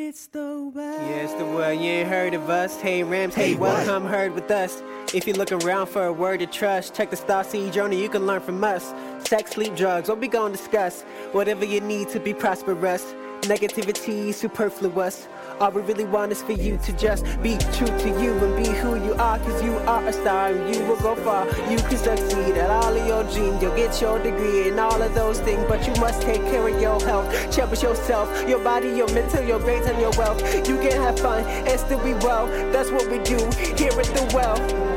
It's the well. Yeah, it's the well. You ain't heard of us. Hey, Rams. Hey, welcome. Heard with us. If you're looking around for a word to trust, check the Star Seed Journey. You can learn from us. Sex, sleep, drugs. What we gonna discuss? Whatever you need to be prosperous. Negativity superfluous. All we really want is for you to just be true to you and be who you are, cause you are a star and you will go far. You can succeed at all of your dreams, you'll get your degree and all of those things, but you must take care of your health. Cherish yourself, your body, your mental, your brains, and your wealth. You can have fun and still be well. That's what we do here at the well.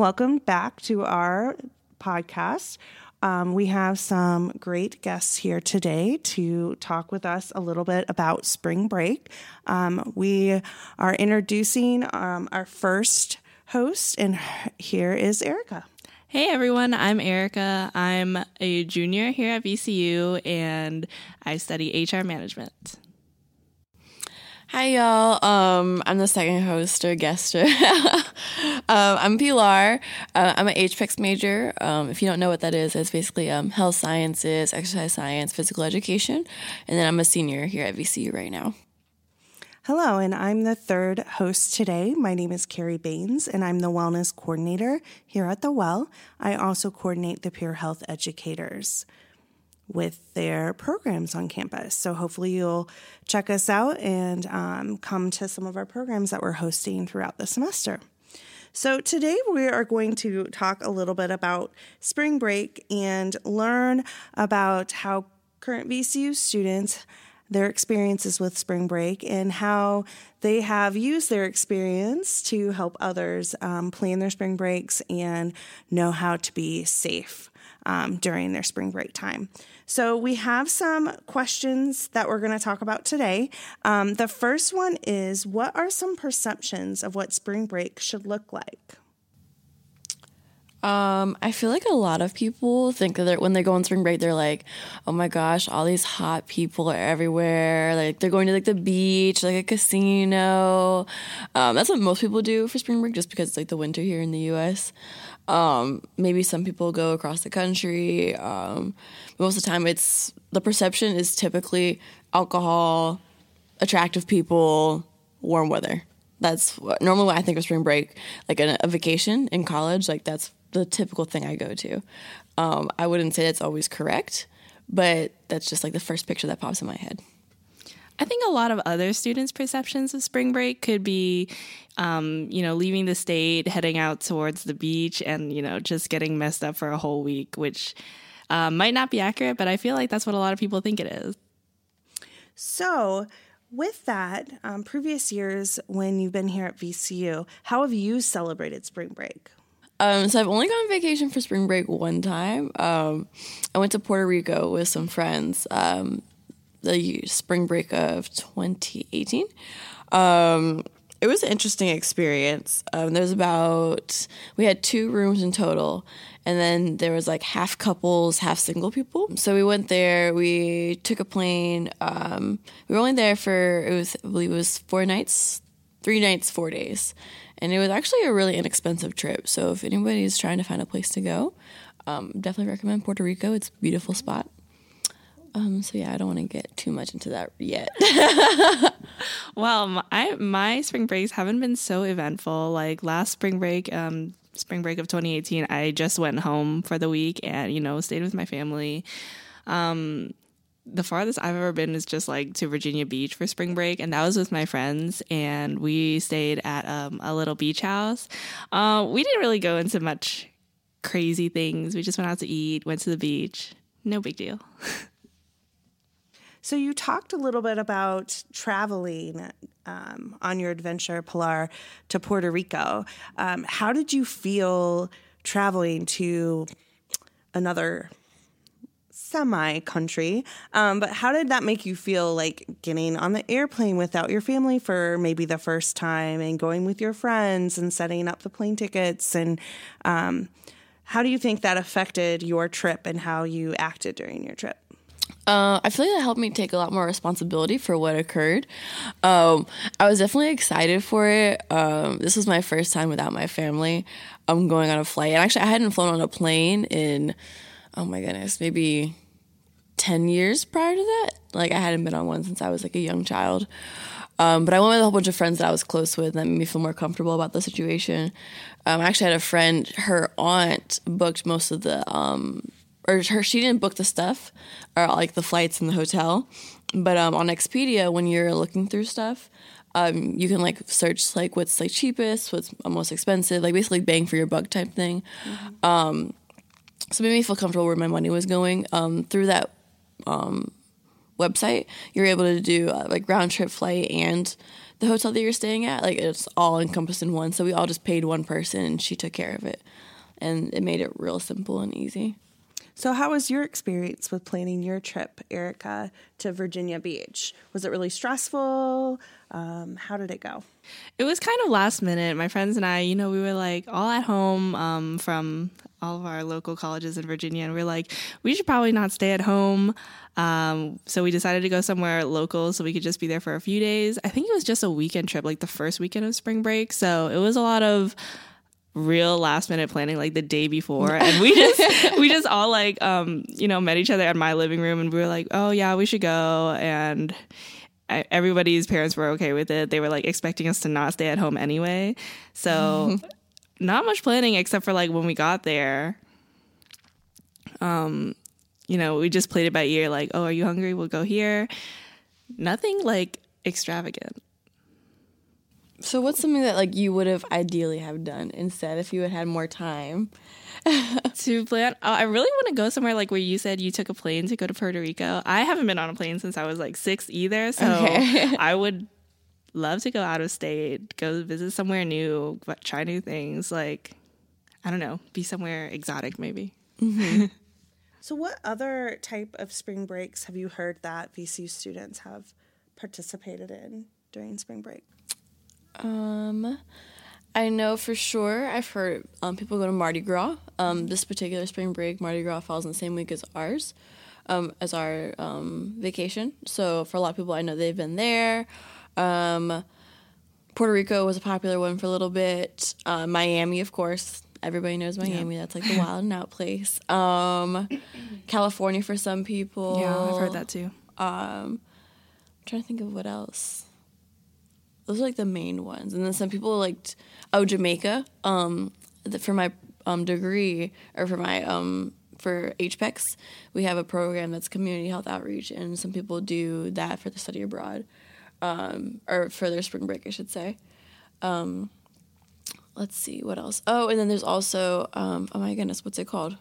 Welcome back to our podcast. Um, we have some great guests here today to talk with us a little bit about spring break. Um, we are introducing um, our first host, and here is Erica. Hey everyone, I'm Erica. I'm a junior here at VCU and I study HR management. Hi, y'all. Um, I'm the second host or guester. um, I'm Pilar. Uh, I'm an HPEX major. Um, if you don't know what that is, it's basically um, health sciences, exercise science, physical education. And then I'm a senior here at VCU right now. Hello, and I'm the third host today. My name is Carrie Baines, and I'm the wellness coordinator here at The Well. I also coordinate the peer health educators with their programs on campus. So hopefully you'll check us out and um, come to some of our programs that we're hosting throughout the semester. So today we are going to talk a little bit about spring break and learn about how current VCU students their experiences with spring break and how they have used their experience to help others um, plan their spring breaks and know how to be safe um, during their spring break time. So, we have some questions that we're going to talk about today. Um, the first one is What are some perceptions of what spring break should look like? Um, I feel like a lot of people think that when they go on spring break, they're like, "Oh my gosh, all these hot people are everywhere!" Like they're going to like the beach, like a casino. Um, that's what most people do for spring break, just because it's like the winter here in the U.S. Um, maybe some people go across the country. Um, most of the time, it's the perception is typically alcohol, attractive people, warm weather. That's what, normally what I think of spring break, like a, a, vacation in college. Like that's the typical thing I go to. Um, I wouldn't say that's always correct, but that's just like the first picture that pops in my head. I think a lot of other students' perceptions of spring break could be, um, you know, leaving the state, heading out towards the beach, and, you know, just getting messed up for a whole week, which uh, might not be accurate, but I feel like that's what a lot of people think it is. So, with that, um, previous years when you've been here at VCU, how have you celebrated spring break? Um, so I've only gone on vacation for spring break one time. Um, I went to Puerto Rico with some friends. Um, the spring break of 2018. Um, it was an interesting experience. Um, there's about we had two rooms in total, and then there was like half couples, half single people. So we went there. We took a plane. Um, we were only there for it was I believe it was four nights, three nights, four days, and it was actually a really inexpensive trip. So if anybody's trying to find a place to go, um, definitely recommend Puerto Rico. It's a beautiful spot. Um, so yeah, I don't want to get too much into that yet. well, my my spring breaks haven't been so eventful. Like last spring break, um, spring break of 2018, I just went home for the week and you know stayed with my family. Um, the farthest I've ever been is just like to Virginia Beach for spring break, and that was with my friends, and we stayed at um, a little beach house. Uh, we didn't really go into much crazy things. We just went out to eat, went to the beach. No big deal. So you talked a little bit about traveling um, on your adventure, Pilar, to Puerto Rico. Um, how did you feel traveling to another semi country? Um, but how did that make you feel like getting on the airplane without your family for maybe the first time and going with your friends and setting up the plane tickets? And um, how do you think that affected your trip and how you acted during your trip? Uh, I feel like that helped me take a lot more responsibility for what occurred. Um, I was definitely excited for it. Um, this was my first time without my family. I'm going on a flight, and actually, I hadn't flown on a plane in oh my goodness, maybe ten years prior to that. Like I hadn't been on one since I was like a young child. Um, but I went with a whole bunch of friends that I was close with that made me feel more comfortable about the situation. Um, I actually had a friend, her aunt booked most of the um, or her she didn't book the stuff or like the flights and the hotel. But um, on expedia when you're looking through stuff um, you can like search like what's like cheapest what's most expensive like basically bang for your buck type thing. Mm-hmm. um, so it made me feel comfortable where my money was going. Um, through that um, website you're able to do uh, like round trip flight and the hotel that you're staying at. Like it's all encompassed in one. So we all just paid one person and she took care of it. And it made it real simple and easy so, how was your experience with planning your trip, Erica, to Virginia Beach? Was it really stressful? Um, how did it go? It was kind of last minute. My friends and I, you know, we were like all at home um, from all of our local colleges in Virginia, and we are like, we should probably not stay at home. Um, so we decided to go somewhere local so we could just be there for a few days. I think it was just a weekend trip, like the first weekend of spring break. So it was a lot of real last minute planning like the day before. And we just we just all like um you know met each other at my living room and we were like oh yeah we should go. And I, everybody's parents were okay with it. They were like expecting us to not stay at home anyway. So not much planning except for like when we got there um you know we just played it by ear like oh are you hungry? We'll go here. Nothing like extravagant so what's something that like you would have ideally have done instead if you had had more time? to plan, oh, I really want to go somewhere like where you said you took a plane to go to Puerto Rico. I haven't been on a plane since I was like six either, so okay. I would love to go out of state, go visit somewhere new, but try new things. Like I don't know, be somewhere exotic maybe. Mm-hmm. so, what other type of spring breaks have you heard that VCU students have participated in during spring break? Um, I know for sure. I've heard um, people go to Mardi Gras. Um, this particular spring break, Mardi Gras falls in the same week as ours, um, as our um, vacation. So for a lot of people, I know they've been there. Um, Puerto Rico was a popular one for a little bit. Uh, Miami, of course. Everybody knows Miami. Yeah. That's like the wild and out place. Um, California for some people. Yeah, I've heard that too. Um, I'm trying to think of what else those are like the main ones. And then some people liked oh Jamaica. Um, for my um degree or for my um for HPEX, we have a program that's community health outreach, and some people do that for the study abroad, um, or for their spring break, I should say. Um, let's see what else. Oh, and then there's also um, oh my goodness, what's it called?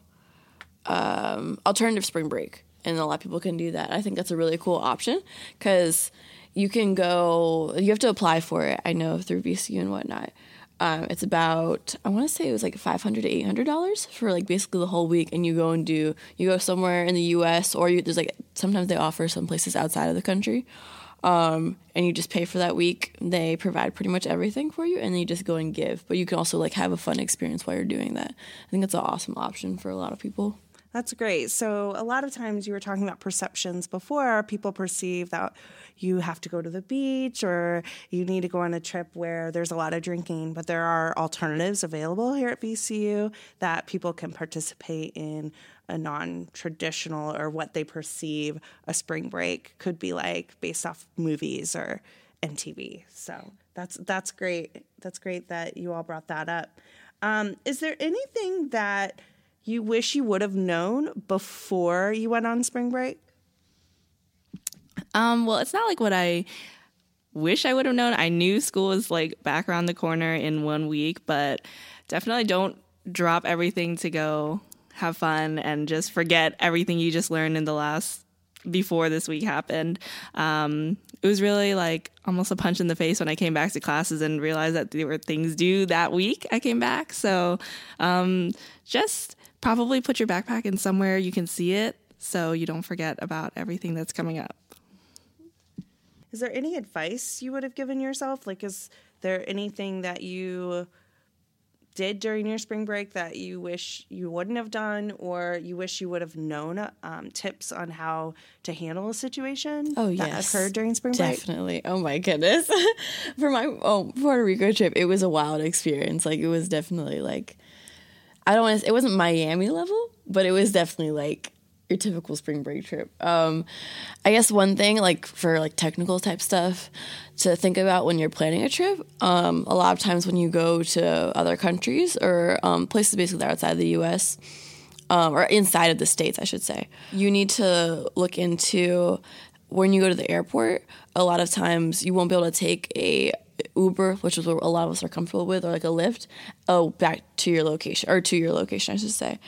Um, alternative spring break, and a lot of people can do that. I think that's a really cool option because you can go. You have to apply for it. I know through VCU and whatnot. Um, it's about I want to say it was like five hundred to eight hundred dollars for like basically the whole week, and you go and do you go somewhere in the U.S. or you, there's like sometimes they offer some places outside of the country, um, and you just pay for that week. They provide pretty much everything for you, and then you just go and give. But you can also like have a fun experience while you're doing that. I think it's an awesome option for a lot of people. That's great. So, a lot of times you were talking about perceptions before, people perceive that you have to go to the beach or you need to go on a trip where there's a lot of drinking, but there are alternatives available here at VCU that people can participate in a non traditional or what they perceive a spring break could be like based off movies or MTV. So, that's that's great. That's great that you all brought that up. Um, is there anything that you wish you would have known before you went on spring break? Um, well, it's not like what I wish I would have known. I knew school was like back around the corner in one week, but definitely don't drop everything to go have fun and just forget everything you just learned in the last before this week happened. Um, it was really like almost a punch in the face when I came back to classes and realized that there were things due that week I came back. So um, just probably put your backpack in somewhere you can see it so you don't forget about everything that's coming up. Is there any advice you would have given yourself? Like, is there anything that you did during your spring break that you wish you wouldn't have done, or you wish you would have known um, tips on how to handle a situation Oh that yes, occurred during spring break? Definitely. Oh my goodness. For my oh Puerto Rico trip, it was a wild experience. Like it was definitely like I don't want to. It wasn't Miami level, but it was definitely like your typical spring break trip. Um, I guess one thing like for like technical type stuff to think about when you're planning a trip. Um, a lot of times when you go to other countries or um, places basically outside the U.S um, or inside of the states, I should say. You need to look into when you go to the airport. A lot of times, you won't be able to take a Uber, which is what a lot of us are comfortable with, or like a Lyft, oh, back to your location or to your location, I should say.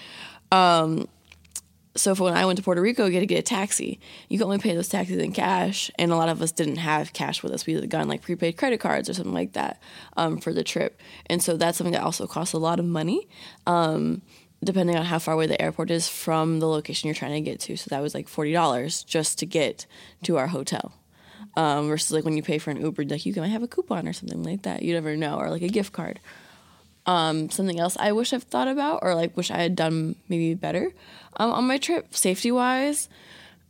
Um, so for when I went to Puerto Rico, you had to get a taxi. You could only pay those taxis in cash, and a lot of us didn't have cash with us. We had gotten like prepaid credit cards or something like that um, for the trip, and so that's something that also costs a lot of money. Um, depending on how far away the airport is from the location you're trying to get to. So that was like forty dollars just to get to our hotel. Um, versus like when you pay for an Uber, like you might have a coupon or something like that. You never know, or like a gift card. Um, something else I wish I've thought about, or like wish I had done maybe better um, on my trip, safety wise.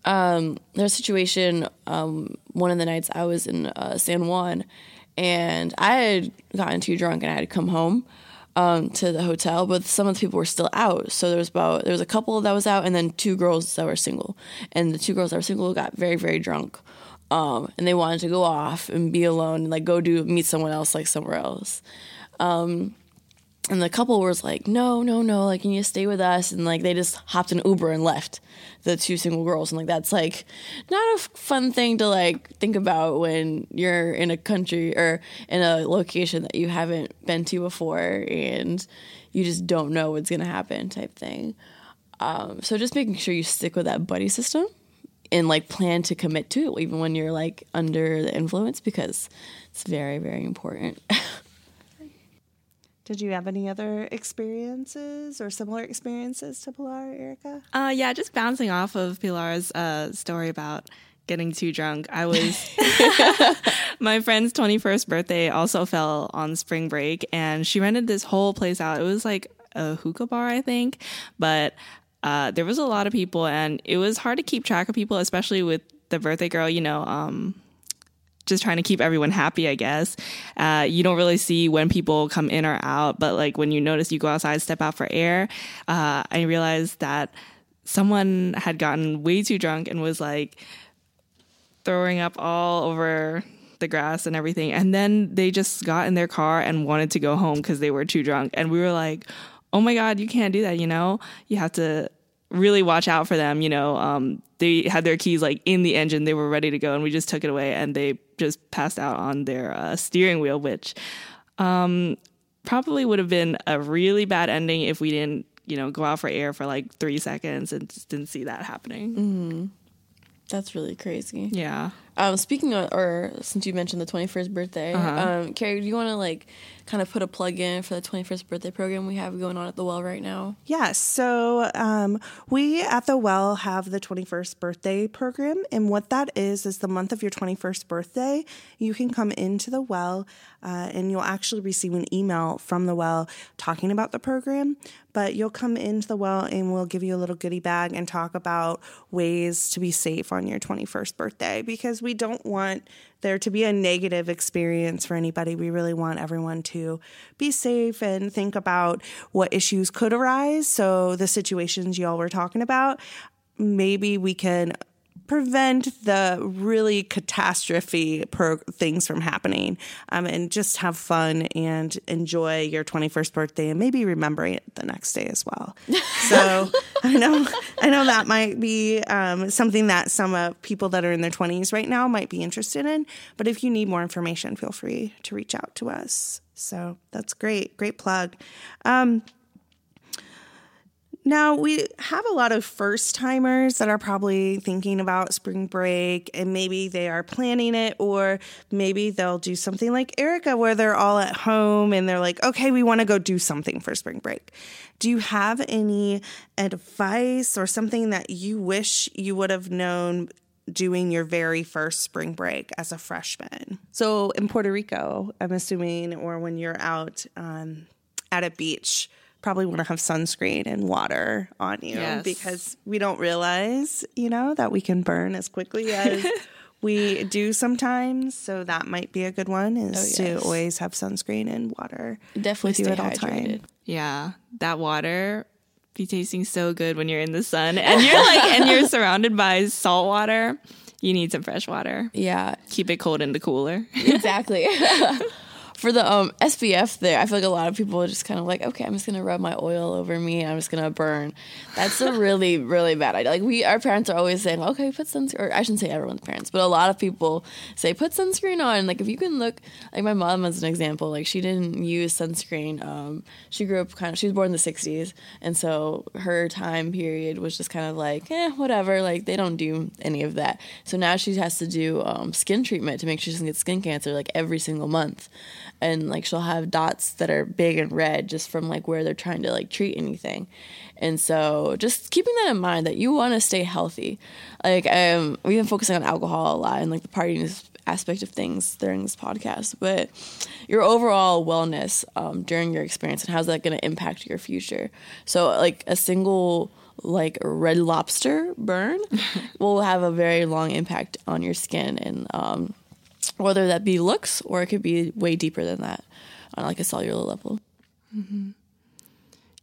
Um, there's a situation um, one of the nights I was in uh, San Juan, and I had gotten too drunk and I had come home um, to the hotel, but some of the people were still out. So there was about there was a couple that was out, and then two girls that were single. And the two girls that were single got very very drunk, um, and they wanted to go off and be alone and like go do meet someone else like somewhere else. Um, and the couple was like, no, no, no, like can you stay with us, and like they just hopped in Uber and left the two single girls, and like that's like not a fun thing to like think about when you're in a country or in a location that you haven't been to before, and you just don't know what's gonna happen, type thing. Um, so just making sure you stick with that buddy system and like plan to commit to it, even when you're like under the influence, because it's very, very important. Did you have any other experiences or similar experiences to Pilar, Erica? Uh, yeah, just bouncing off of Pilar's uh, story about getting too drunk. I was my friend's 21st birthday also fell on spring break and she rented this whole place out. It was like a hookah bar, I think, but uh, there was a lot of people and it was hard to keep track of people, especially with the birthday girl, you know, um, just trying to keep everyone happy, I guess. Uh, you don't really see when people come in or out, but like when you notice you go outside, step out for air, uh, I realized that someone had gotten way too drunk and was like throwing up all over the grass and everything. And then they just got in their car and wanted to go home because they were too drunk. And we were like, oh my God, you can't do that, you know? You have to really watch out for them, you know? Um, they had their keys like in the engine, they were ready to go, and we just took it away and they just passed out on their uh, steering wheel, which um, probably would have been a really bad ending if we didn't, you know, go out for air for like three seconds and just didn't see that happening. That's really crazy. Yeah. Um, speaking of, or since you mentioned the 21st birthday, um, Carrie, do you want to like kind of put a plug in for the 21st birthday program we have going on at the Well right now? Yes. So um, we at the Well have the 21st birthday program. And what that is, is the month of your 21st birthday, you can come into the Well uh, and you'll actually receive an email from the Well talking about the program. But you'll come into the Well and we'll give you a little goodie bag and talk about ways to be safe on your 21st birthday because we don't want there to be a negative experience for anybody. We really want everyone to be safe and think about what issues could arise. So, the situations y'all were talking about, maybe we can prevent the really catastrophe pro- things from happening um, and just have fun and enjoy your 21st birthday and maybe remember it the next day as well. So i know i know that might be um, something that some uh, people that are in their 20s right now might be interested in but if you need more information feel free to reach out to us. So that's great great plug. Um, now, we have a lot of first timers that are probably thinking about spring break and maybe they are planning it, or maybe they'll do something like Erica where they're all at home and they're like, okay, we want to go do something for spring break. Do you have any advice or something that you wish you would have known doing your very first spring break as a freshman? So, in Puerto Rico, I'm assuming, or when you're out, um, at a beach probably want to have sunscreen and water on you Yes. because we don't realize, you know, that we can burn as quickly as we do sometimes. So that might be a good one is Oh, yes. to always have sunscreen and water Definitely stay at all hydrated. time. Yeah, that water be tasting so good when you're in the sun and you're like and you're surrounded by salt water. You need some fresh water. Yeah, Keep it cold in the cooler. exactly. For the um, SPF there, I feel like a lot of people are just kind of like, okay, I'm just gonna rub my oil over me and I'm just gonna burn. That's a really, really bad idea. Like we, our parents are always saying, okay, put sunscreen. Or I shouldn't say everyone's parents, but a lot of people say put sunscreen on. Like if you can look, like my mom as an example, like she didn't use sunscreen. Um, she grew up kind of, she was born in the '60s, and so her time period was just kind of like, eh, whatever. Like they don't do any of that. So now she has to do um, skin treatment to make sure she doesn't get skin cancer like every single month and like she'll have dots that are big and red just from like where they're trying to like treat anything. And so just keeping that in mind that you want to stay healthy. Like um we've been focusing on alcohol a lot and like the partying aspect of things during this podcast but your overall wellness um, during your experience and how's that going to impact your future? So like a single like red lobster burn will have a very long impact on your skin and um, whether that be looks or it could be way deeper than that on like a cellular level.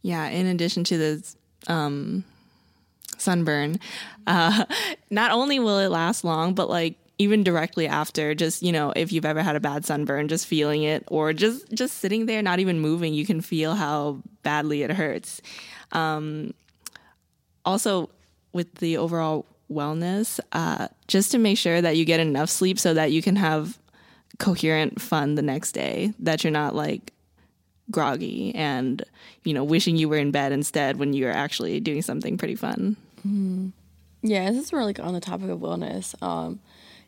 Yeah, in addition to the um, sunburn, uh, not only will it last long, but like even directly after, just you know, if you've ever had a bad sunburn, just feeling it or just just sitting there, not even moving, you can feel how badly it hurts. Um, also, with the overall wellness, uh, just to make sure that you get enough sleep so that you can have coherent fun the next day, that you're not like groggy and you know wishing you were in bed instead when you're actually doing something pretty fun Yeah, this is more like on the topic of wellness. Um,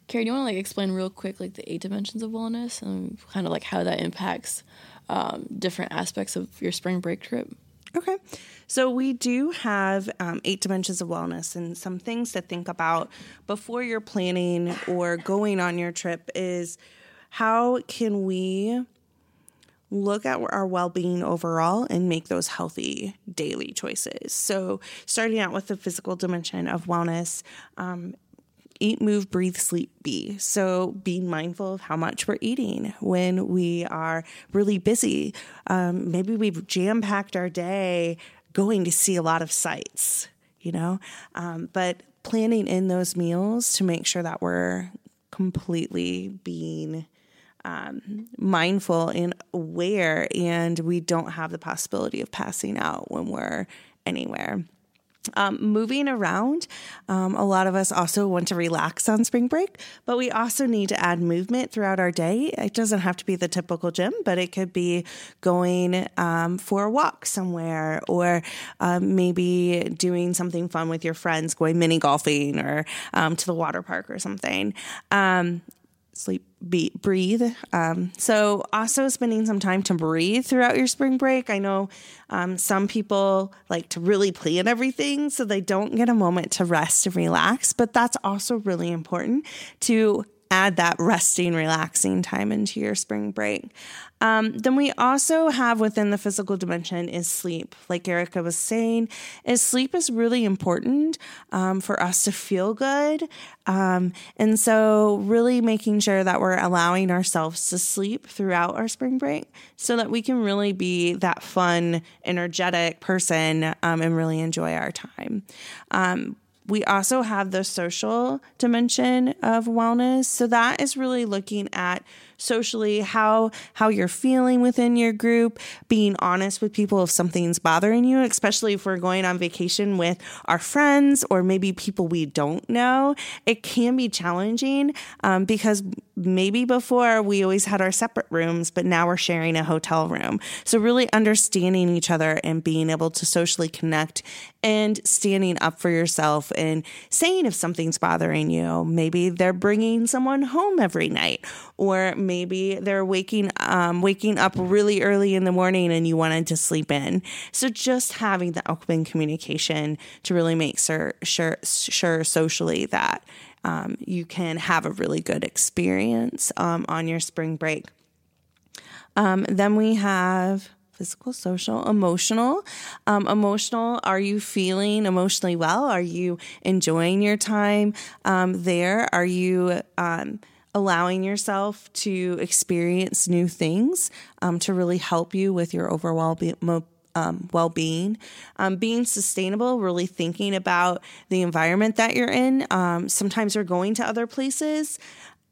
Carrie, do you want to like explain real quick like the eight dimensions of wellness and kind of like how that impacts um, different aspects of your spring break trip? Okay. So we do have um, eight dimensions of wellness, and some things to think about before you're planning or going on your trip is how can we look at our well-being overall and make those healthy daily choices. So starting out with the physical dimension of wellness, um, eat, move, breathe, sleep, be. So being mindful of how much we're eating when we are really busy. Um, maybe we've jam packed our day going to see a lot of sights, you know, um, but planning in those meals to make sure that we're completely being um, mindful and aware, and we don't have the possibility of passing out when we're anywhere. Um, moving around, um, a lot of us also want to relax on spring break, but we also need to add movement throughout our day. It doesn't have to be the typical gym, but it could be going um, for a walk somewhere or um, maybe doing something fun with your friends, going mini golfing or um, to the water park or something. Sleep, be, breathe. Um, so, also spending some time to breathe throughout your spring break. I know um, some people like to really plan everything so they don't get a moment to rest and relax, but that's also really important to add that resting, relaxing time into your spring break. Um, then we also have within the physical dimension is sleep. Like Erica was saying, is sleep is really important um, for us to feel good, um, and so really making sure that we're allowing ourselves to sleep throughout our spring break, so that we can really be that fun, energetic person um, and really enjoy our time. We also have the social dimension of wellness. So that is really looking at socially how how you're feeling within your group, being honest with people if something's bothering you, especially if we're going on vacation with our friends or maybe people we don't know. It can be challenging um, because maybe before we always had our separate rooms, but now we're sharing a hotel room. So really understanding each other and being able to socially connect and standing up for yourself and saying if something's bothering you. Maybe they're bringing someone home every night, or maybe they're waking um, waking up really early in the morning and you wanted to sleep in. So just having the open communication to really make sure sure, sure socially that um, you can have a really good experience um, on your spring break. Um, then we have physical, social, emotional. Um, emotional, are you feeling emotionally well? Are you enjoying your time um, there? Are you um, allowing yourself to experience new things um, to really help you with your overall be- mo- um, well being. Um, being sustainable, really thinking about the environment that you're in. Um, sometimes we're going to other places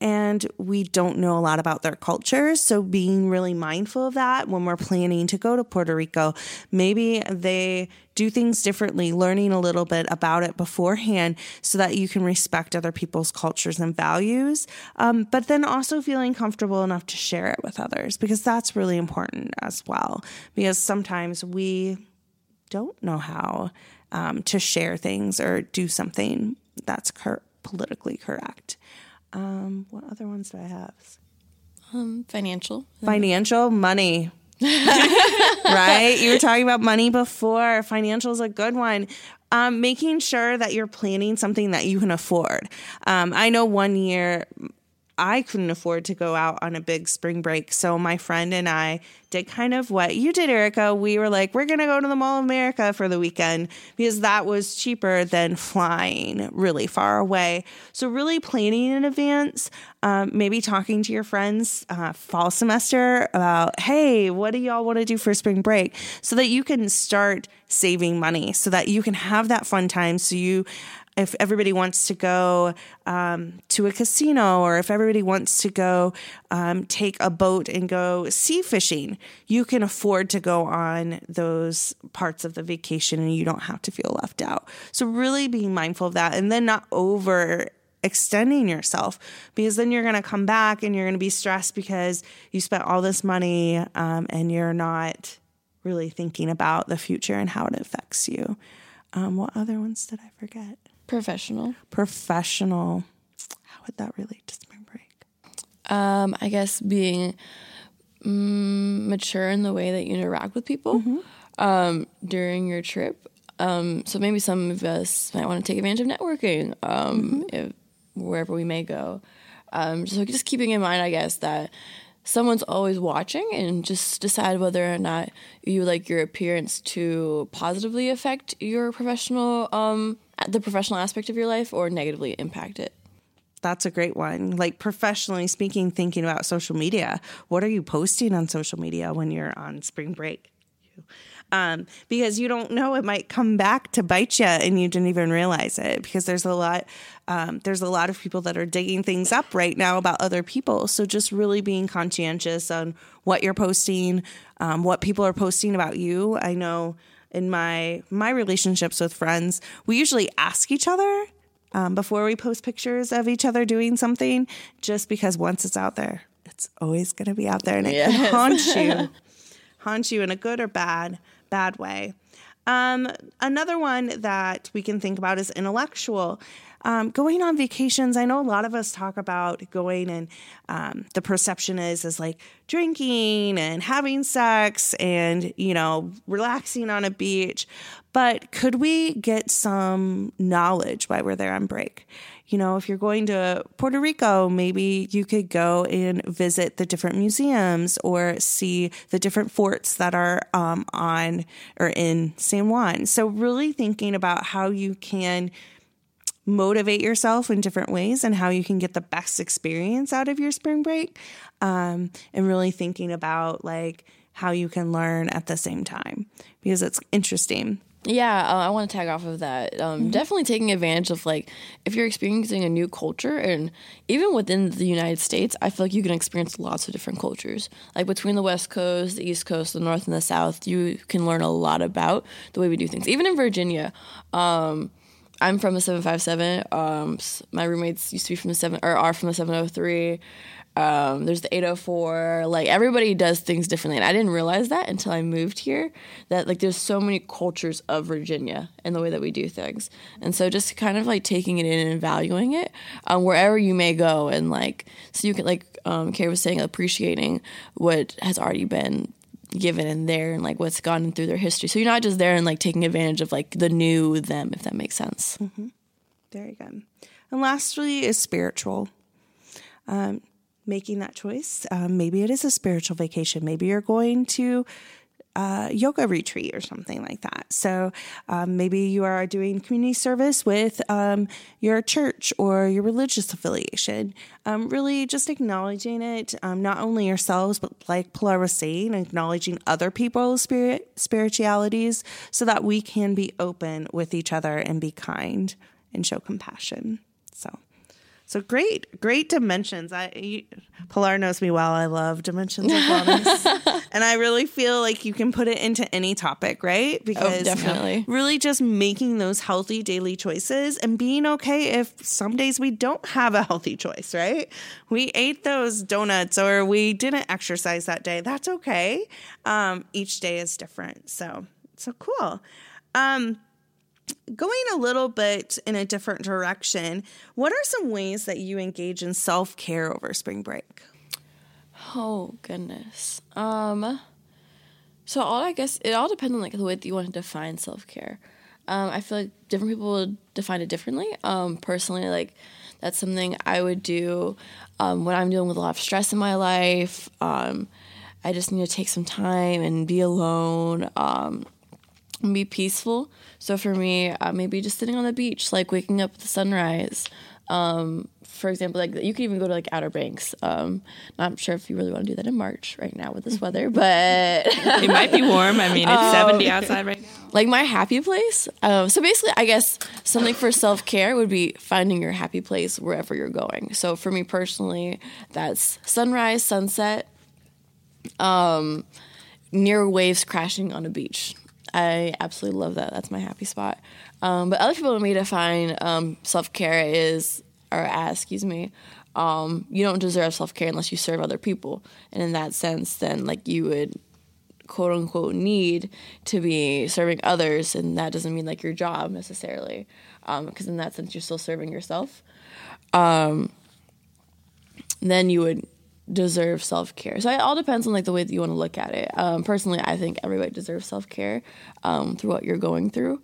and we don't know a lot about their culture. So being really mindful of that when we're planning to go to Puerto Rico, maybe they do things differently, learning a little bit about it beforehand so that you can respect other people's cultures and values. Um, but then also feeling comfortable enough to share it with others because that's really important as well. Because sometimes we don't know how um, to share things or do something that's politically correct. Um, what other ones do I have? Um, financial. Financial, money. right? You were talking about money before. Financial is a good one. Um, making sure that you're planning something that you can afford. Um, I know one year I couldn't afford to go out on a big spring break. So my friend and I did kind of what you did, Erica. We were like, we're going to go to the Mall of America for the weekend because that was cheaper than flying really far away. So, really planning in advance, um, maybe talking to your friends uh, fall semester about, hey, what do y'all want to do for spring break? So that you can start saving money, so that you can have that fun time. So, you if everybody wants to go um, to a casino or if everybody wants to go um, take a boat and go sea fishing, you can afford to go on those parts of the vacation and you don't have to feel left out. So, really being mindful of that and then not over extending yourself because then you're going to come back and you're going to be stressed because you spent all this money um, and you're not really thinking about the future and how it affects you. Um, what other ones did I forget? Professional. Professional. How would that relate to spring break? Um, I guess being mm, mature in the way that you interact with people um, during your trip. Um, so maybe some of us might want to take advantage of networking um, if, wherever we may go. Um, so just keeping in mind, I guess, that someone's always watching and just decide whether or not you like your appearance to positively affect your professional, um, the professional aspect of your life or negatively impact it. That's a great one. Like professionally speaking, thinking about social media. What are you posting on social media when you're on spring break? Um, because you don't know it might come back to bite you and you didn't even realize it because there's a lot um, there's a lot of people that are digging things up right now about other people so just really being conscientious on what you're posting um, what people are posting about you i know in my my relationships with friends we usually ask each other um, before we post pictures of each other doing something just because once it's out there it's always going to be out there and it Yes. can haunt you haunt you in a good or bad bad way. Um, another one that we can think about is intellectual. Um, going on vacations, I know a lot of us talk about going and um, the perception is is like drinking and having sex and you know relaxing on a beach. But could we get some knowledge while we're there on break? You know, if you're going to Puerto Rico, maybe you could go and visit the different museums or see the different forts that are um, on or in San Juan. So, really thinking about how you can motivate yourself in different ways and how you can get the best experience out of your spring break um, and really thinking about like how you can learn at the same time because it's interesting Yeah, uh, I want to tag off of that. Um, Definitely taking advantage of like if you're experiencing a new culture, and even within the United States, I feel like you can experience lots of different cultures. Like between the West Coast, the East Coast, the North, and the South, you can learn a lot about the way we do things. Even in Virginia, um, I'm from the 757. Um, my roommates used to be from the seven or are from the 703. Um, there's the 804. Like everybody does things differently, and I didn't realize that until I moved here. That like there's so many cultures of Virginia and the way that we do things, and so just kind of like taking it in and valuing it um, wherever you may go, and like so you can like um, Carrie was saying, appreciating what has already been given in there and like what's gone through their history. So you're not just there and like taking advantage of like the new them, if that makes sense. Very good. And lastly is spiritual. Um, making that choice. Um, maybe it is a spiritual vacation. Maybe you're going to yoga retreat or something like that. So um, maybe you are doing community service with um, your church or your religious affiliation. Um, really just acknowledging it, um, not only yourselves, but like Pilar was saying, acknowledging other people's spirit spiritualities so that we can be open with each other and be kind and show compassion. So so great, great dimensions. I you, Pilar knows me well. I love dimensions of wellness, and I really feel like you can put it into any topic, right? Because oh, definitely, really just making those healthy daily choices and being okay if some days we don't have a healthy choice, right? We ate those donuts or we didn't exercise that day. That's okay. Um, each day is different, so so cool. Um, going a little bit in a different direction, what are some ways that you engage in self care over spring break? Oh goodness. Um so all I guess it all depends on like the way that you want to define self care. Um, I feel like different people would define it differently. Um, personally, like that's something I would do um, when I'm dealing with a lot of stress in my life. Um, I just need to take some time and be alone um, and be peaceful. So for me, uh, maybe just sitting on the beach, like waking up with the sunrise. Um, for example, like you can even go to like Outer Banks. Um, not sure if you really want to do that in March right now with this weather, but it might be warm. I mean, it's um, 70 outside right now. Like my happy place. Um, so basically, I guess something for self care would be finding your happy place wherever you're going. So for me personally, that's sunrise, sunset, um, near waves crashing on a beach. I absolutely love that. That's my happy spot. Um, but other people may define um, self care is, or as, excuse me, um, you don't deserve self care unless you serve other people. And in that sense, then like you would quote unquote need to be serving others, and that doesn't mean like your job necessarily, because um, in that sense you're still serving yourself. Um, then you would deserve self care. So it all depends on like the way that you want to look at it. Um, personally, I think everybody deserves self care um, through what you're going through.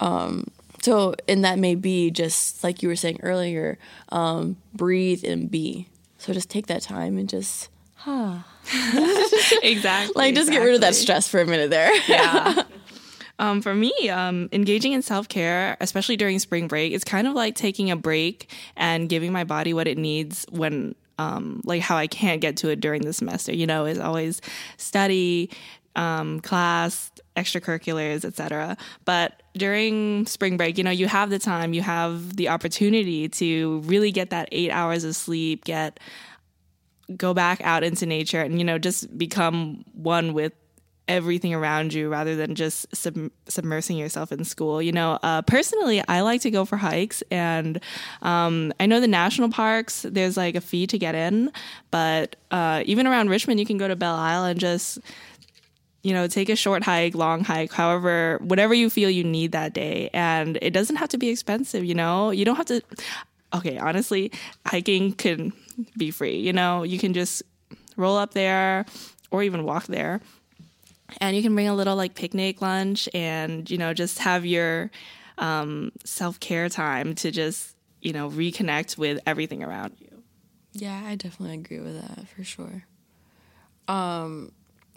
Um, so and that may be just like you were saying earlier, um, breathe and be. So just take that time and just, huh. exactly. like just exactly. get rid of that stress for a minute there. yeah. Um, for me, um, engaging in self care, especially during spring break, is kind of like taking a break and giving my body what it needs when um, like how I can't get to it during the semester. You know, is always study, um, class, extracurriculars, etc. But during spring break, you know, you have the time, you have the opportunity to really get that eight hours of sleep, get go back out into nature, and you know, just become one with everything around you rather than just sub- submersing yourself in school. You know, uh, personally, I like to go for hikes, and um, I know the national parks, there's like a fee to get in, but uh, even around Richmond, you can go to Belle Isle and just you know, take a short hike, long hike, however, whatever you feel you need that day. And it doesn't have to be expensive, you know? You don't have to, okay, honestly, hiking can be free, you know? You can just roll up there or even walk there and you can bring a little like picnic lunch and you know just have your um, self-care time to just you know reconnect with everything around you yeah i definitely agree with that for sure um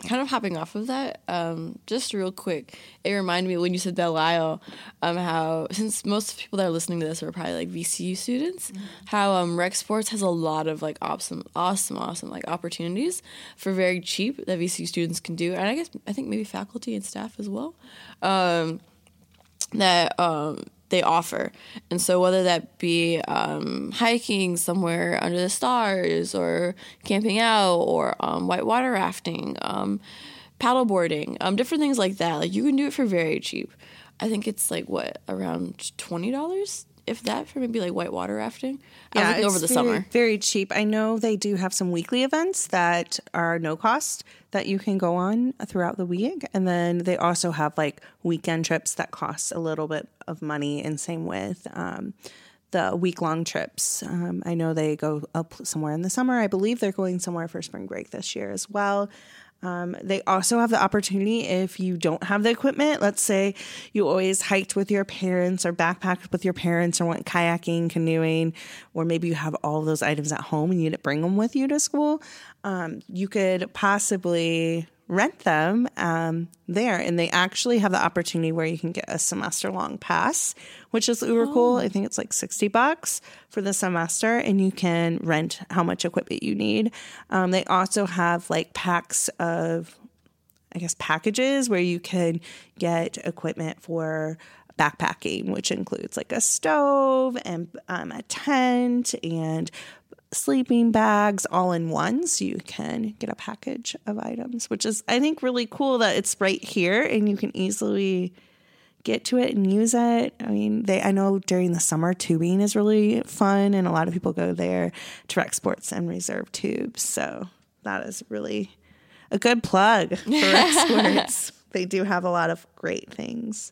kind of hopping off of that, um, just real quick, it reminded me when you said Belle Isle, um, how since most people that are listening to this are probably like VCU students, mm-hmm. how um, rec sports has a lot of like awesome, awesome, awesome like opportunities for very cheap that VCU students can do, and I guess I think maybe faculty and staff as well. Um, that um, they offer. And so, whether that be um, hiking somewhere under the stars, or camping out, or um, whitewater rafting, um, paddleboarding, um, different things like that, like you can do it for very cheap. I think it's like what around twenty dollars if that for maybe like whitewater rafting. Yeah, over the very, summer. Very cheap. I know they do have some weekly events that are no cost that you can go on throughout the week, and then they also have like weekend trips that cost a little bit of money. And same with. Um, the week long trips. Um, I know they go up somewhere in the summer. I believe they're going somewhere for spring break this year as well. Um, they also have the opportunity if you don't have the equipment. Let's say you always hiked with your parents or backpacked with your parents or went kayaking, canoeing, or maybe you have all those items at home and you didn't bring them with you to school. Um, you could possibly rent them um, there. And they actually have the opportunity where you can get a semester long pass, which is uber cool. I think it's like 60 bucks for the semester, and you can rent how much equipment you need. Um, they also have like packs of I guess, packages where you can get equipment for backpacking, which includes like a stove and um, a tent and sleeping bags all in one. So you can get a package of items, which is, I think, really cool that it's right here and you can easily get to it and use it. I mean, they I know during the summer tubing is really fun and a lot of people go there to rec sports and reserve tubes. So that is really a good plug for experts. they do have a lot of great things.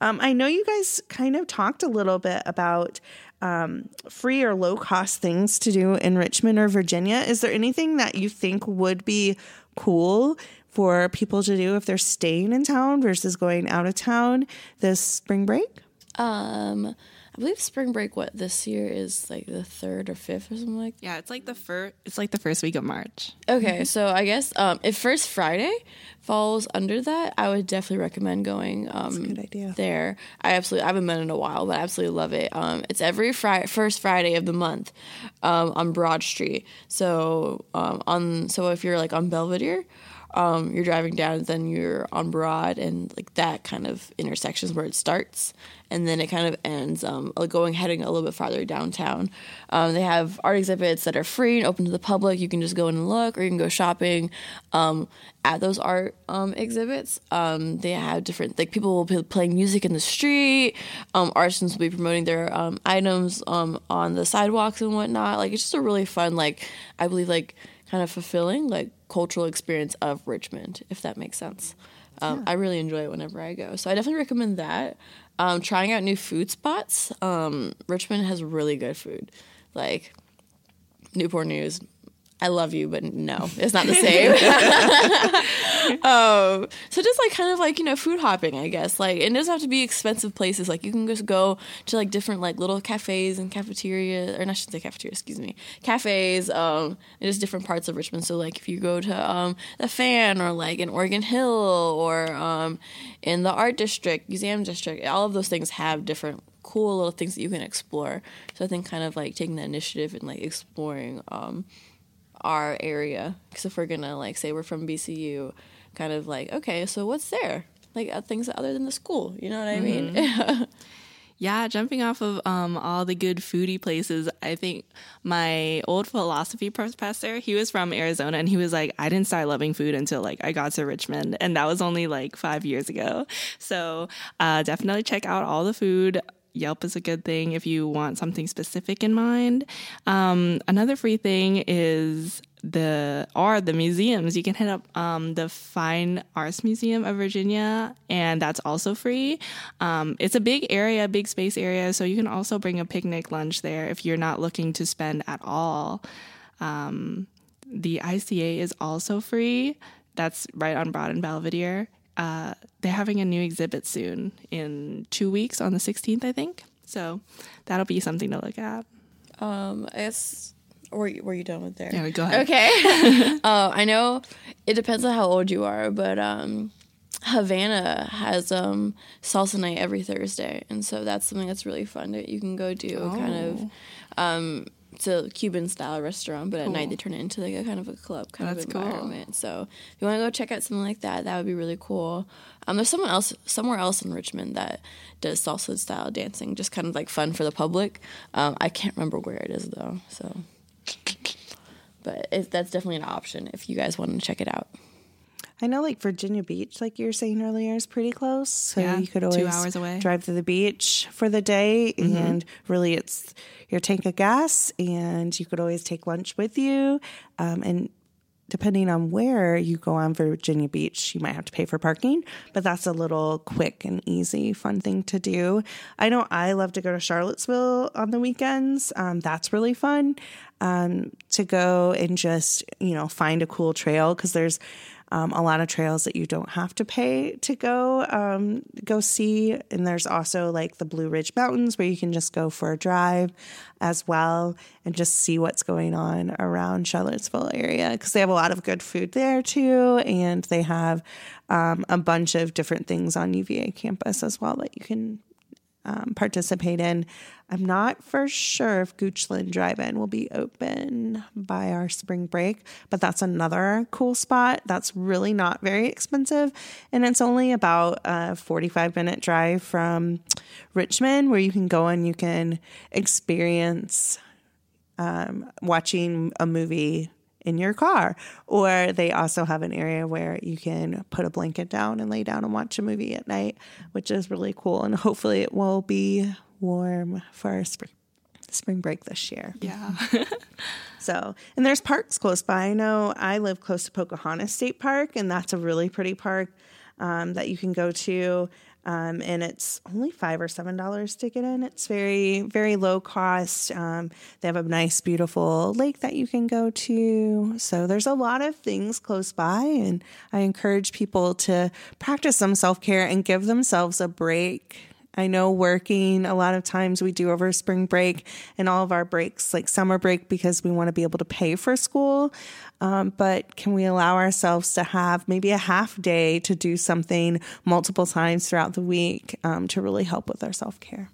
Um, I know you guys kind of talked a little bit about um, free or low cost things to do in Richmond or Virginia. Is there anything that you think would be cool for people to do if they're staying in town versus going out of town this spring break? Um, I believe spring break. What this year is like the third or fifth or something like. That. Yeah, it's like the first. It's like the first week of March. Okay, so I guess um, if First Friday falls under that, I would definitely recommend going. Um, good idea. There, I absolutely I haven't been in a while, but I absolutely love it. Um, it's every Friday, first Friday of the month, um, on Broad Street. So um, on so if you're like on Belvidere. Um, you're driving down, then you're on Broad, and like that kind of intersection is where it starts, and then it kind of ends um, going heading a little bit farther downtown. Um, they have art exhibits that are free and open to the public. You can just go in and look, or you can go shopping um, at those art um, exhibits. Um, they have different like people will be playing music in the street. Artisans will be promoting their items on the sidewalks and whatnot. Like it's just a really fun, like I believe, like kind of fulfilling, like cultural experience of Richmond, if that makes sense. Um, yeah. I really enjoy it whenever I go. So I definitely recommend that. Um, trying out new food spots. Um, Richmond has really good food. Like Newport News, I love you, but no, it's not the same. um, so just like kind of like you know food hopping, I guess. Like it doesn't have to be expensive places. Like you can just go to like different like little cafes and cafeterias, or not should say cafeteria, excuse me, cafes. Um, in just different parts of Richmond. So like if you go to um the Fan or like in Oregon Hill or um in the Art District, Museum District, all of those things have different cool little things that you can explore. So I think kind of like taking the initiative and like exploring um our area because if we're gonna like say we're from VCU, kind of like okay, so what's there? Like uh, things other than the school, you know what I mean? Mm-hmm. yeah, jumping off of um, all the good foodie places, I think my old philosophy professor, he was from Arizona, and he was like, I didn't start loving food until like I got to Richmond, and that was only like five years ago. So uh, definitely check out all the food Yelp is a good thing if you want something specific in mind. Um, another free thing is the are the museums. You can hit up um, the Fine Arts Museum of Virginia, and that's also free. Um, it's a big area, big space area, so you can also bring a picnic lunch there if you're not looking to spend at all. Um, the ICA is also free. That's right on Broad and Belvidere uh, they're having a new exhibit soon in two weeks on the 16th, I think. So that'll be something to look at. Um, I guess. Were you, were you done with there? Yeah, go ahead. Okay. uh, I know it depends on how old you are, but um, Havana has um, salsa night every Thursday, and so that's something that's really fun that you can go do. Oh. Kind of, oh. um, it's a Cuban style restaurant, but cool. at night they turn it into like a kind of a club kind That's of environment. Cool. So if you want to go check out something like that, that would be really cool. Um, there's someone else somewhere else in Richmond that does salsa style dancing, just kind of like fun for the public. Um, I can't remember where it is though, so but it, that's definitely an option if you guys want to check it out. I know, like Virginia Beach, like you were saying earlier, is pretty close. So yeah, you could always two hours away. drive to the beach for the day, mm-hmm. and really, it's your tank of gas, and you could always take lunch with you. Um, and depending on where you go on Virginia Beach, you might have to pay for parking, but that's a little quick and easy, fun thing to do. I know I love to go to Charlottesville on the weekends. Um, that's really fun um, to go and just, you know, find a cool trail because there's um, a lot of trails that you don't have to pay to go um, go see. And there's also like the Blue Ridge Mountains where you can just go for a drive as well and just see what's going on around Charlottesville area because they have a lot of good food there too, and they have um, a bunch of different things on UVA campus as well that you can um, participate in. I'm not for sure if Goochland Drive-In will be open by our spring break, but that's another cool spot. That's really not very expensive, and it's only about a 45 minute drive from Richmond, where you can go and you can experience um, watching a movie in your car. Or they also have an area where you can put a blanket down and lay down and watch a movie at night, which is really cool. And hopefully it will be warm for our spring, spring break this year. Yeah. So, and there's parks close by. I know I live close to Pocahontas State Park, and that's a really pretty park um, that you can go to. Um, and it's only five or seven dollars to get in. It's very, very low cost. Um, they have a nice, beautiful lake that you can go to. So there's a lot of things close by, and I encourage people to practice some self care and give themselves a break. I know working a lot of times we do over spring break and all of our breaks, like summer break, because we want to be able to pay for school. Um, but can we allow ourselves to have maybe a half day to do something multiple times throughout the week um, to really help with our self care?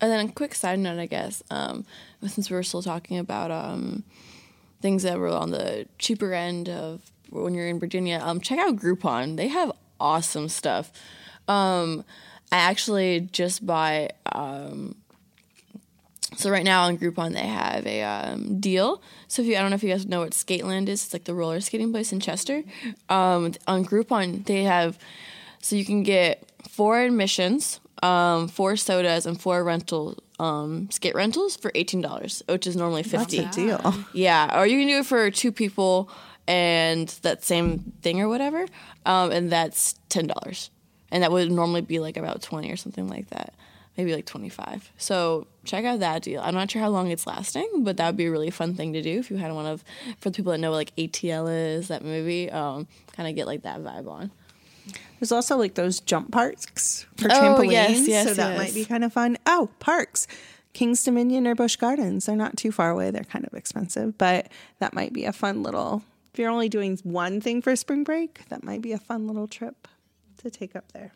And then a quick side note, I guess, um, since we were still talking about um, things that were on the cheaper end of when you're in Virginia, um, check out Groupon. They have awesome stuff. I actually just buy. Um, so right now on Groupon they have a um, deal. So if you, I don't know if you guys know what Skateland is. It's like the roller skating place in Chester. Um, on Groupon they have, so you can get four admissions, um, four sodas, and four rental um, skate rentals for eighteen dollars, which is normally fifty. That's a deal. Yeah, or you can do it for two people and that same thing or whatever, um, and that's ten dollars, and that would normally be like about twenty or something like that, maybe like twenty five. So check out that deal. I'm not sure how long it's lasting, but that would be a really fun thing to do if you had one of for the people that know what like ATL is that movie, um, kind of get like that vibe on. There's also like those jump parks for Oh, trampolines. yes, yes, so that yes. might be kind of fun. Oh, parks. King's Dominion or Busch Gardens. They're not too far away. They're kind of expensive, but that might be a fun little. If you're only doing one thing for spring break, that might be a fun little trip to take up there.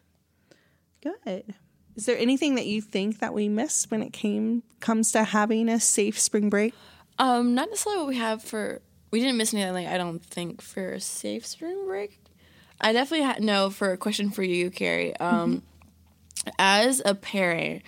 Good. Is there anything that you think that we missed when it came comes to having a safe spring break? Um, not necessarily what we have for. We didn't miss anything. Like I don't think for a safe spring break. I definitely ha- know for a question for you, Carrie. Um, as a parent,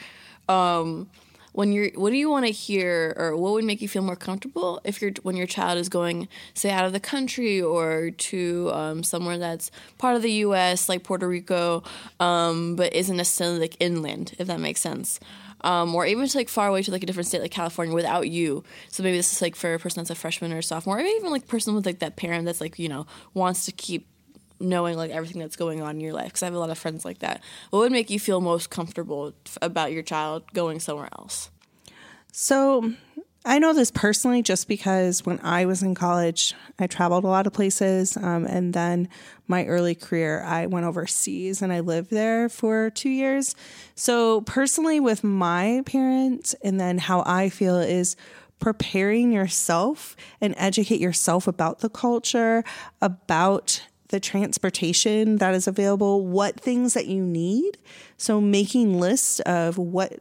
um, when you're, what do you want to hear, or what would make you feel more comfortable if you're when your child is going, say, out of the country or to um, somewhere that's part of the U.S. like Puerto Rico, um, but isn't necessarily like inland, if that makes sense um, or even to like far away to like a different state like California without you. So maybe this is like for a person that's a freshman or a sophomore, or even like person with like that parent that's like you know wants to keep knowing like everything that's going on in your life. Because I have a lot of friends like that. What would make you feel most comfortable f- about your child going somewhere else? So I know this personally just because when I was in college, I traveled a lot of places. Um, and then my early career, I went overseas and I lived there for two years. So, personally, with my parents, and then how I feel is preparing yourself and educate yourself about the culture, about the transportation that is available, what things that you need. So making lists of what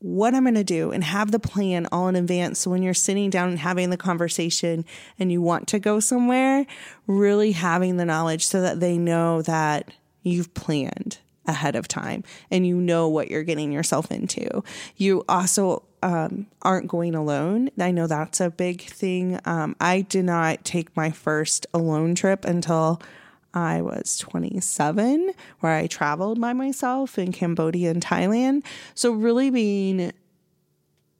what I'm going to do and have the plan all in advance. So when you're sitting down and having the conversation and you want to go somewhere, really having the knowledge so that they know that you've planned ahead of time and you know what you're getting yourself into. You also um, aren't going alone. I know that's a big thing. Um, I did not take my first alone trip until I was 27, where I traveled by myself in Cambodia and Thailand. So, really being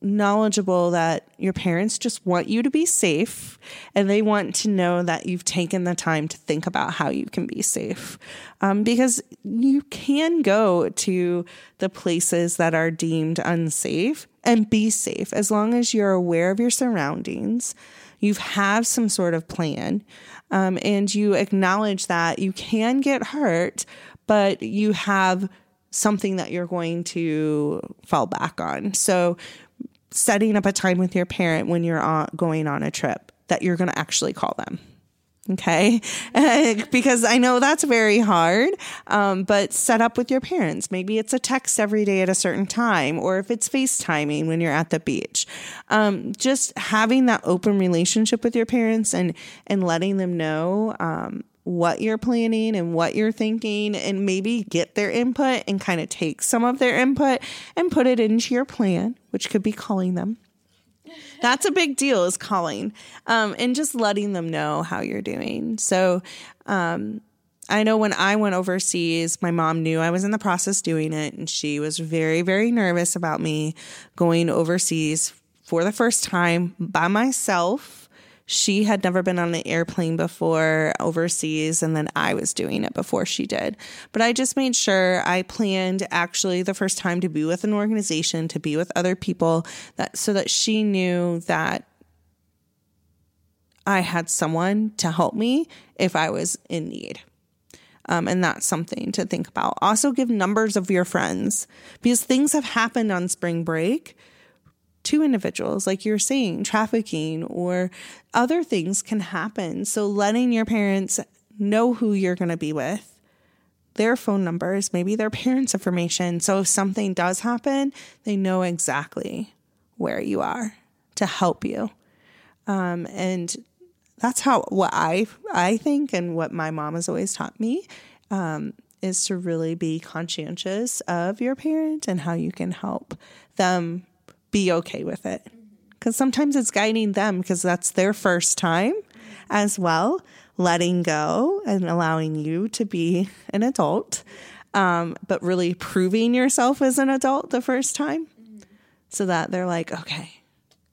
knowledgeable that your parents just want you to be safe and they want to know that you've taken the time to think about how you can be safe. Um, because you can go to the places that are deemed unsafe and be safe as long as you're aware of your surroundings. you have some sort of plan, um, and you acknowledge that you can get hurt, but you have something that you're going to fall back on. So, setting up a time with your parent when you're on, going on a trip that you're going to actually call them. Okay. because I know that's very hard. Um, but set up with your parents. Maybe it's a text every day at a certain time, or if it's FaceTiming when you're at the beach. Um, just having that open relationship with your parents and, and letting them know, um, what you're planning and what you're thinking and maybe get their input and kind of take some of their input and put it into your plan, which could be calling them. That's a big deal is calling um, and just letting them know how you're doing. So, um, I know when I went overseas, my mom knew I was in the process doing it, and she was very, very nervous about me going overseas for the first time by myself she had never been on an airplane before overseas, and then I was doing it before she did. But I just made sure I planned actually the first time to be with an organization, to be with other people, that so that she knew that I had someone to help me if I was in need. Um, and that's something to think about. Also, give numbers of your friends because things have happened on spring break to individuals, like you're saying, trafficking or other things can happen. So letting your parents know who you're going to be with, their phone numbers, maybe their parents' information. So if something does happen, they know exactly where you are to help you. Um, and that's how what I I think and what my mom has always taught me um, is to really be conscientious of your parent and how you can help them be okay with it. Because sometimes it's guiding them because that's their first time as well, letting go and allowing you to be an adult, um, but really proving yourself as an adult the first time so that they're like, okay.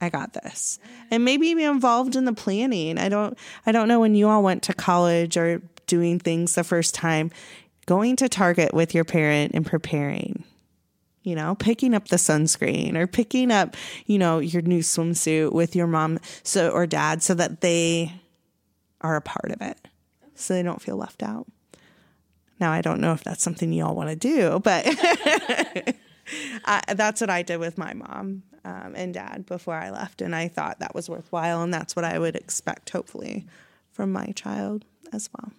I got this. And maybe be involved in the planning. I don't I don't know when you all went to college or doing things the first time, going to Target with your parent and preparing you know, picking up the sunscreen or picking up, you know, your new swimsuit with your mom so or dad so that they are a part of it. So they don't feel left out. Now I don't know if that's something you all want to do, but I, that's what I did with my mom um, and dad before I left, and I thought that was worthwhile, and that's what I would expect, hopefully, from my child as well.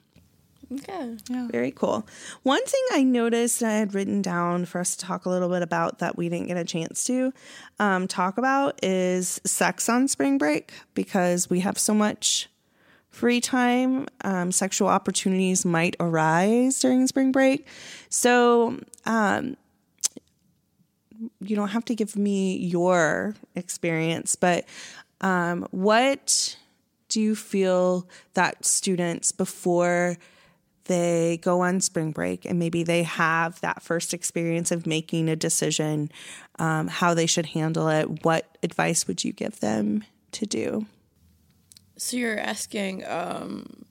Okay. Yeah. Very cool. One thing I noticed I had written down for us to talk a little bit about that we didn't get a chance to um, talk about is sex on spring break because we have so much free time. Um, sexual opportunities might arise during spring break. So, um, you don't have to give me your experience, but um, what do you feel that students before they go on spring break and maybe they have that first experience of making a decision, um, how they should handle it, what advice would you give them to do? So you're asking um,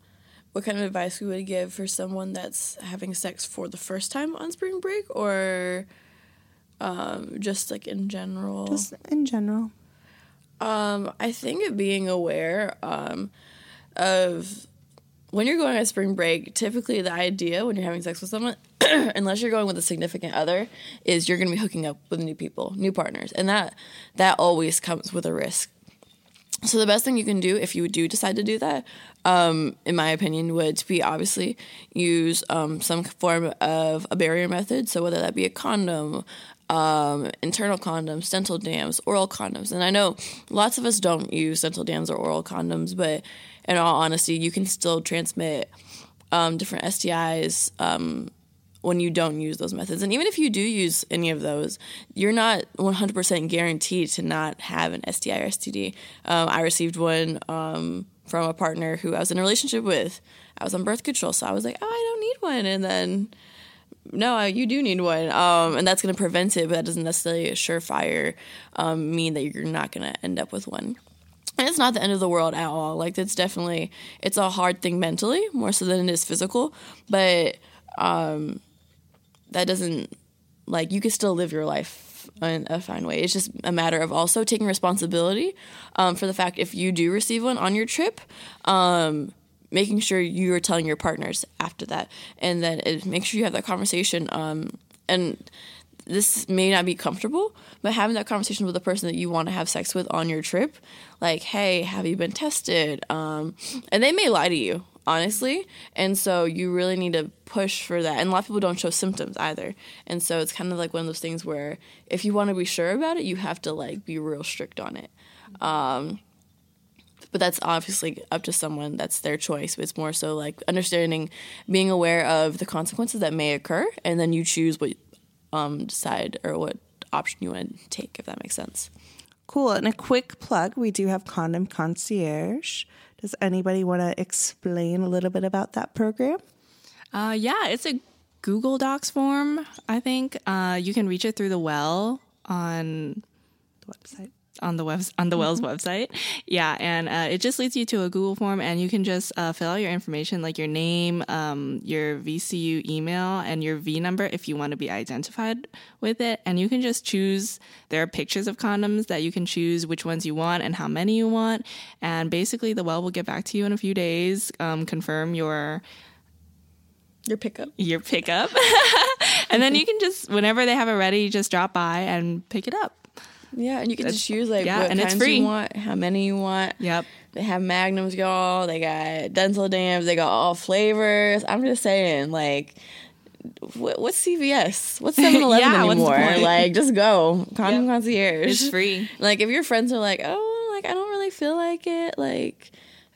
what kind of advice we would give for someone that's having sex for the first time on spring break, or um, just like in general? Just in general. Um, I think it being aware um, of when you're going on spring break, typically the idea when you're having sex with someone, unless you're going with a significant other, is you're going to be hooking up with new people, new partners, and that that always comes with a risk. So the best thing you can do if you do decide to do that, um, in my opinion, would be obviously use um, some form of a barrier method. So whether that be a condom, um, internal condoms, dental dams, oral condoms, and I know lots of us don't use dental dams or oral condoms, but in all honesty, you can still transmit um, different STIs um, when you don't use those methods. And even if you do use any of those, you're not 100% guaranteed to not have an STI or STD. Um, I received one um, from a partner who I was in a relationship with. I was on birth control, so I was like, oh, I don't need one. And then, no, you do need one. Um, and that's going to prevent it, but that doesn't necessarily a surefire um, mean that you're not going to end up with one and it's not the end of the world at all like it's definitely it's a hard thing mentally more so than it is physical but um that doesn't like you can still live your life in a fine way. It's just a matter of also taking responsibility um, for the fact if you do receive one on your trip, um, making sure you are telling your partners after that, and then it, make sure you have that conversation. Um, and this may not be comfortable, but having that conversation with the person that you want to have sex with on your trip, like, hey, have you been tested? Um, and they may lie to you, honestly. And so you really need to push for that. And a lot of people don't show symptoms either. And so it's kind of like one of those things where if you want to be sure about it, you have to like be real strict on it. Um, but that's obviously up to someone that's their choice it's more so like understanding being aware of the consequences that may occur and then you choose what um, decide or what option you want to take if that makes sense Cool. And a quick plug we do have Condom Concierge. Does anybody want to explain a little bit about that program? Uh, yeah, it's a Google Docs form. I think uh, you can reach it through the well on The website. On the web on the Wells website. Yeah, and uh, it just leads you to a Google form, and you can just uh, fill out your information, like your name, um, your VCU email, and your V number if you want to be identified with it. And you can just choose. There are pictures of condoms that you can choose which ones you want and how many you want. And basically, the well will get back to you in a few days, um, confirm your your pickup your pickup, and then you can just whenever they have it ready, just drop by and pick it up. Yeah and you can just choose like yeah, what and it's free. you want how many you want Yep. they have magnums y'all they got dental dams they got all flavors i'm just saying like what, what's cvs what's 7-eleven Yeah, anymore like just go condom Yep. concierge It's free. Like if your friends are like, "Oh, like I don't really feel like it," like,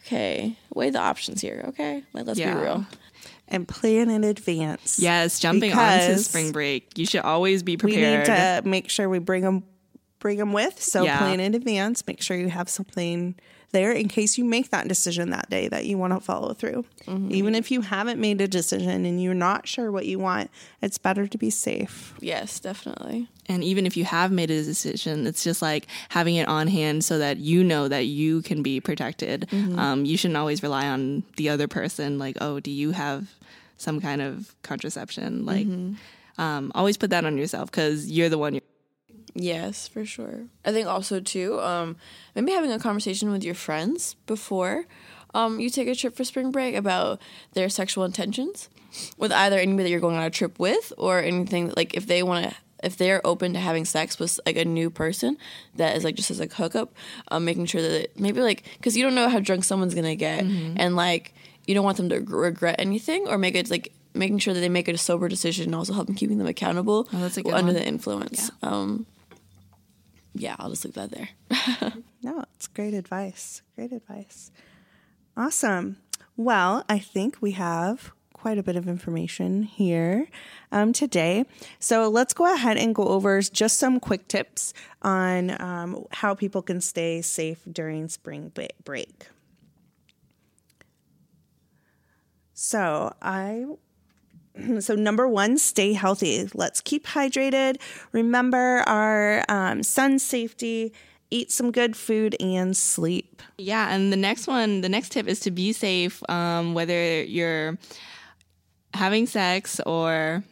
okay, weigh the options here, okay? Like let's Yeah. be real. And plan in advance. Yes, jumping onto Because spring break. You should always be prepared. We need prepared. to make sure we bring them bring them with. So Yeah. plan in advance. Make sure you have something there in case you make that decision that day that you want to follow through. Mm-hmm. Even if you haven't made a decision and you're not sure what you want, it's better to be safe. Yes, definitely. and even if you have made a decision, it's just like having it on hand so that you know that you can be protected. Mm-hmm. Um, you shouldn't always rely on the other person. Like, oh, do you have some kind of contraception? Like, Mm-hmm. um, always put that on yourself because you're the one. Yes, for sure. I think also too, um, maybe having a conversation with your friends before um, you take a trip for spring break about their sexual intentions with either anybody that you're going on a trip with or anything that, like if they want to if they're open to having sex with like a new person that is like just as like hookup um, making sure that it, maybe like because you don't know how drunk someone's gonna get and like you don't want them to regret anything or make it like making sure that they make a sober decision and also helping keeping them accountable Oh, that's a good under one. the influence um yeah i'll just leave that there No, it's great advice. Great advice. Awesome. Well, I think we have quite a bit of information here um, today. So let's go ahead and go over just some quick tips on um, how people can stay safe during spring break. So I so number one stay healthy. Let's keep hydrated. Remember our um, sun safety. Eat some good food and sleep. Yeah, and the next one, the next tip is to be safe, um, whether you're having sex or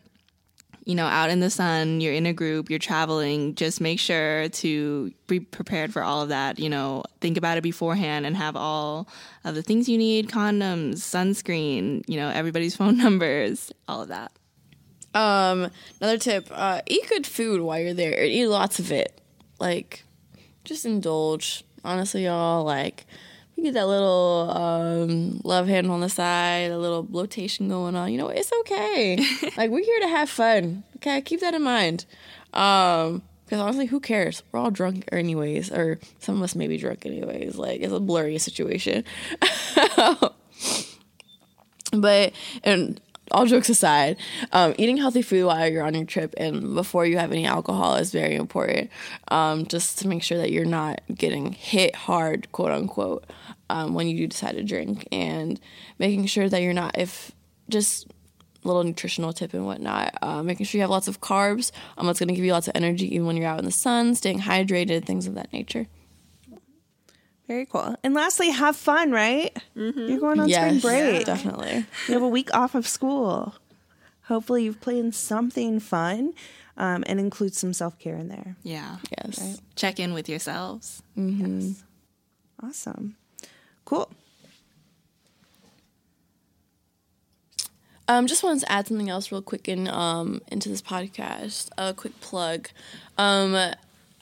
you know out in the sun, you're in a group, you're traveling. Just make sure to be prepared for all of that. You know, think about it beforehand and have all of the things you need: condoms, sunscreen, you know, everybody's phone numbers, all of that. Um, another tip: uh, eat good food while you're there. Eat lots of it. Like, just indulge. Honestly, y'all. Like, you get that little um, love handle on the side, a little blotation going on. You know, it's okay. like, we're here to have fun. Okay, keep that in mind. Um, because honestly, who cares? We're all drunk anyways, or some of us may be drunk anyways. Like, it's a blurry situation. but and all jokes aside, um, eating healthy food while you're on your trip and before you have any alcohol is very important. Um, just to make sure that you're not getting hit hard, quote unquote, um, when you do decide to drink, and making sure that you're not if just a little nutritional tip and whatnot. Uh, making sure you have lots of carbs. Um, that's going to give you lots of energy even when you're out in the sun. Staying hydrated, things of that nature. Very cool and lastly have fun right you're going on spring yes, break definitely. you have a week off of school hopefully you've planned something fun um, and include some self care in there. Yeah. Yes. Check in with yourselves. Yes. Awesome. Cool. Um, just wanted to add something else real quick in um, into this podcast. A quick plug. Um,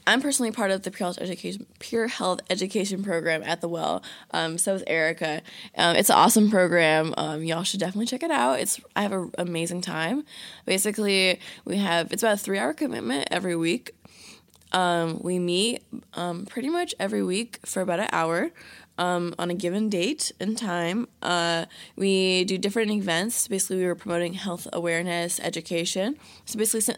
I'm personally part of the Peer Health Education Peer Health Education Program at the Well. Um, so is Erica. Um, it's an awesome program. Um, y'all should definitely check it out. It's I have an amazing time. Basically, we have it's about a three hour commitment every week. Um, we meet um, pretty much every week for about an hour um, on a given date and time. Uh, we do different events. Basically, we were promoting health awareness, education. So basically,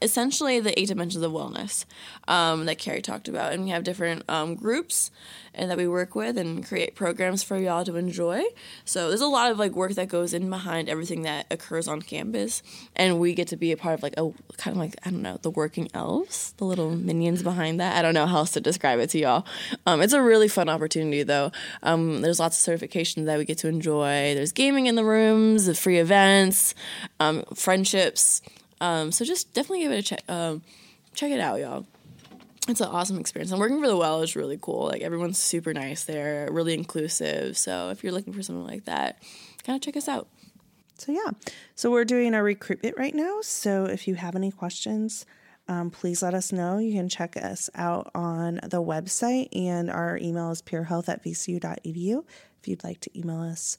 essentially the eight dimensions of wellness um, that Carrie talked about. And we have different um, groups and that we work with and create programs for y'all to enjoy. So there's a lot of like work that goes in behind everything that occurs on campus, and we get to be a part of like a kind of like I don't know the working elves, the little minions behind that. I don't know how else to describe it to y'all. Um, it's a really fun opportunity though. So um, there's lots of certifications that we get to enjoy. There's gaming in the rooms, the free events, um, friendships. Um, so just definitely give it a check. Um, check it out, y'all it's an awesome experience. And working for the well is really cool. Like everyone's super nice there, really inclusive. So if you're looking for something like that, kind of check us out. So yeah, so we're doing our recruitment right now. So if you have any questions, um, please let us know. You can check us out on the website, and our email is peerhealth at vcu.edu if you'd like to email us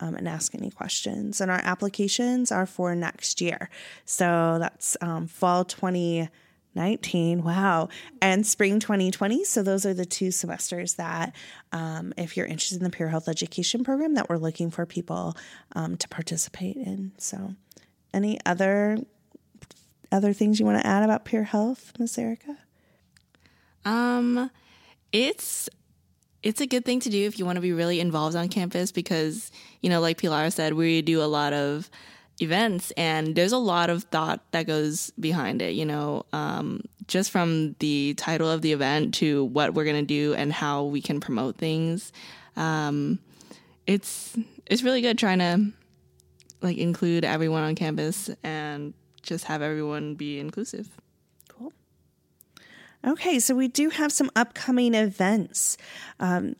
um, and ask any questions. And our applications are for next year. So that's um, fall 2019. wow and spring 2020 so those are the two semesters that um, if you're interested in the peer health education program that we're looking for people um, to participate in so any other other things you want to add about peer health miss erica? Um it's it's a good thing to do if you want to be really involved on campus because you know like pilar said we do a lot of events and there's a lot of thought that goes behind it you know um, just from the title of the event to what we're going to do and how we can promote things. Um, it's it's really good trying to like include everyone on campus and just have everyone be inclusive. Cool. Okay so we do have some upcoming events. Um,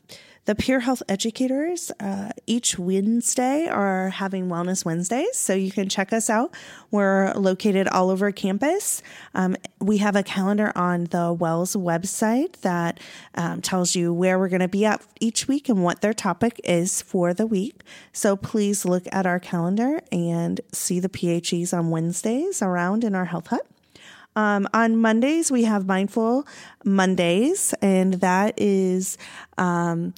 the Peer Health Educators uh, each Wednesday are having Wellness Wednesdays, so you can check us out. We're located all over campus. Um, we have a calendar on the Wells website that um, tells you where we're going to be at each week and what their topic is for the week. So please look at our calendar and see the PHEs on Wednesdays around in our health hut. Um, on Mondays, we have Mindful Mondays, and that is um,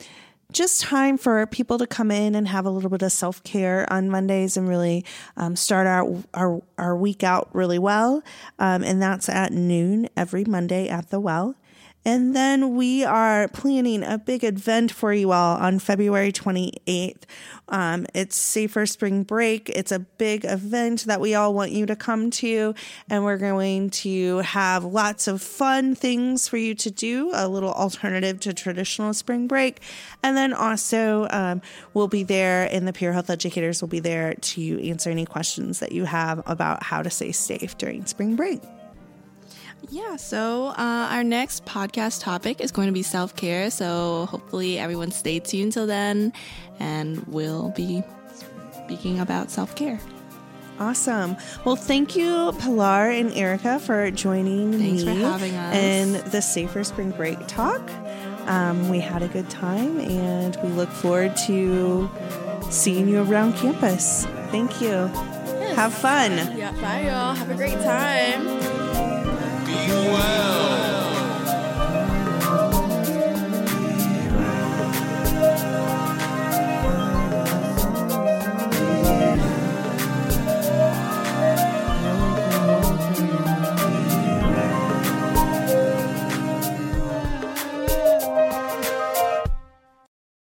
just time for people to come in and have a little bit of self care on Mondays and really um, start our, our, our week out really well. Um, and that's at noon every Monday at the well. And then we are planning a big event for you all on February 28th. Um, it's Safer Spring Break. It's a big event that we all want you to come to. And we're going to have lots of fun things for you to do, a little alternative to traditional spring break. And then also, um, we'll be there, and the peer Health Educators will be there to answer any questions that you have about how to stay safe during spring break. Yeah, so uh, our next podcast topic is going to be self care. So hopefully everyone stay tuned till then, and we'll be speaking about self care. Awesome. Well, thank you, Pilar and Erica, for joining Thanks me for having us. in the Safer Spring Break talk. Um, we had a good time, and we look forward to seeing you around campus. Thank you. Have fun. Yeah, bye y'all. Have a great time. Be well.